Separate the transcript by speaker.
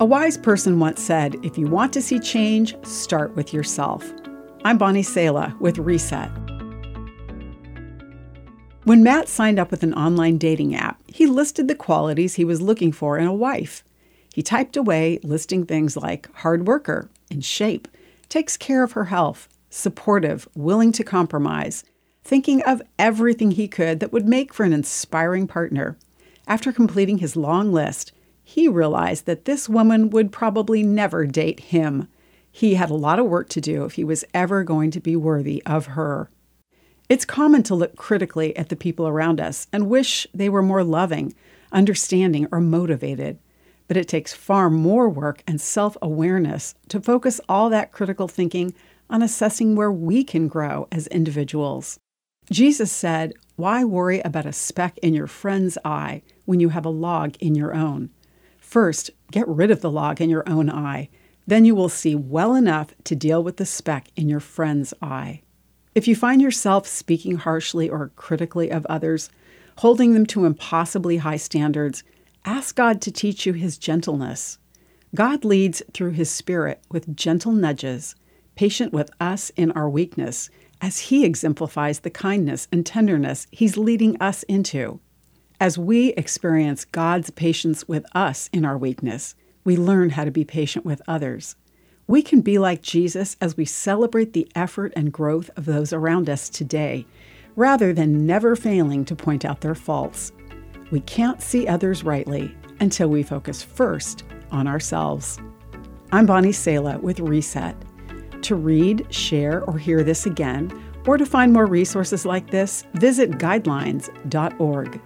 Speaker 1: A wise person once said, if you want to see change, start with yourself. I'm Bonnie Sala with Reset. When Matt signed up with an online dating app, he listed the qualities he was looking for in a wife. He typed away, listing things like hard worker, in shape, takes care of her health, supportive, willing to compromise, thinking of everything he could that would make for an inspiring partner. After completing his long list, he realized that this woman would probably never date him. He had a lot of work to do if he was ever going to be worthy of her. It's common to look critically at the people around us and wish they were more loving, understanding, or motivated. But it takes far more work and self awareness to focus all that critical thinking on assessing where we can grow as individuals. Jesus said, Why worry about a speck in your friend's eye when you have a log in your own? First, get rid of the log in your own eye. Then you will see well enough to deal with the speck in your friend's eye. If you find yourself speaking harshly or critically of others, holding them to impossibly high standards, ask God to teach you His gentleness. God leads through His Spirit with gentle nudges, patient with us in our weakness, as He exemplifies the kindness and tenderness He's leading us into. As we experience God's patience with us in our weakness, we learn how to be patient with others. We can be like Jesus as we celebrate the effort and growth of those around us today, rather than never failing to point out their faults. We can't see others rightly until we focus first on ourselves. I'm Bonnie Sala with Reset. To read, share, or hear this again, or to find more resources like this, visit guidelines.org.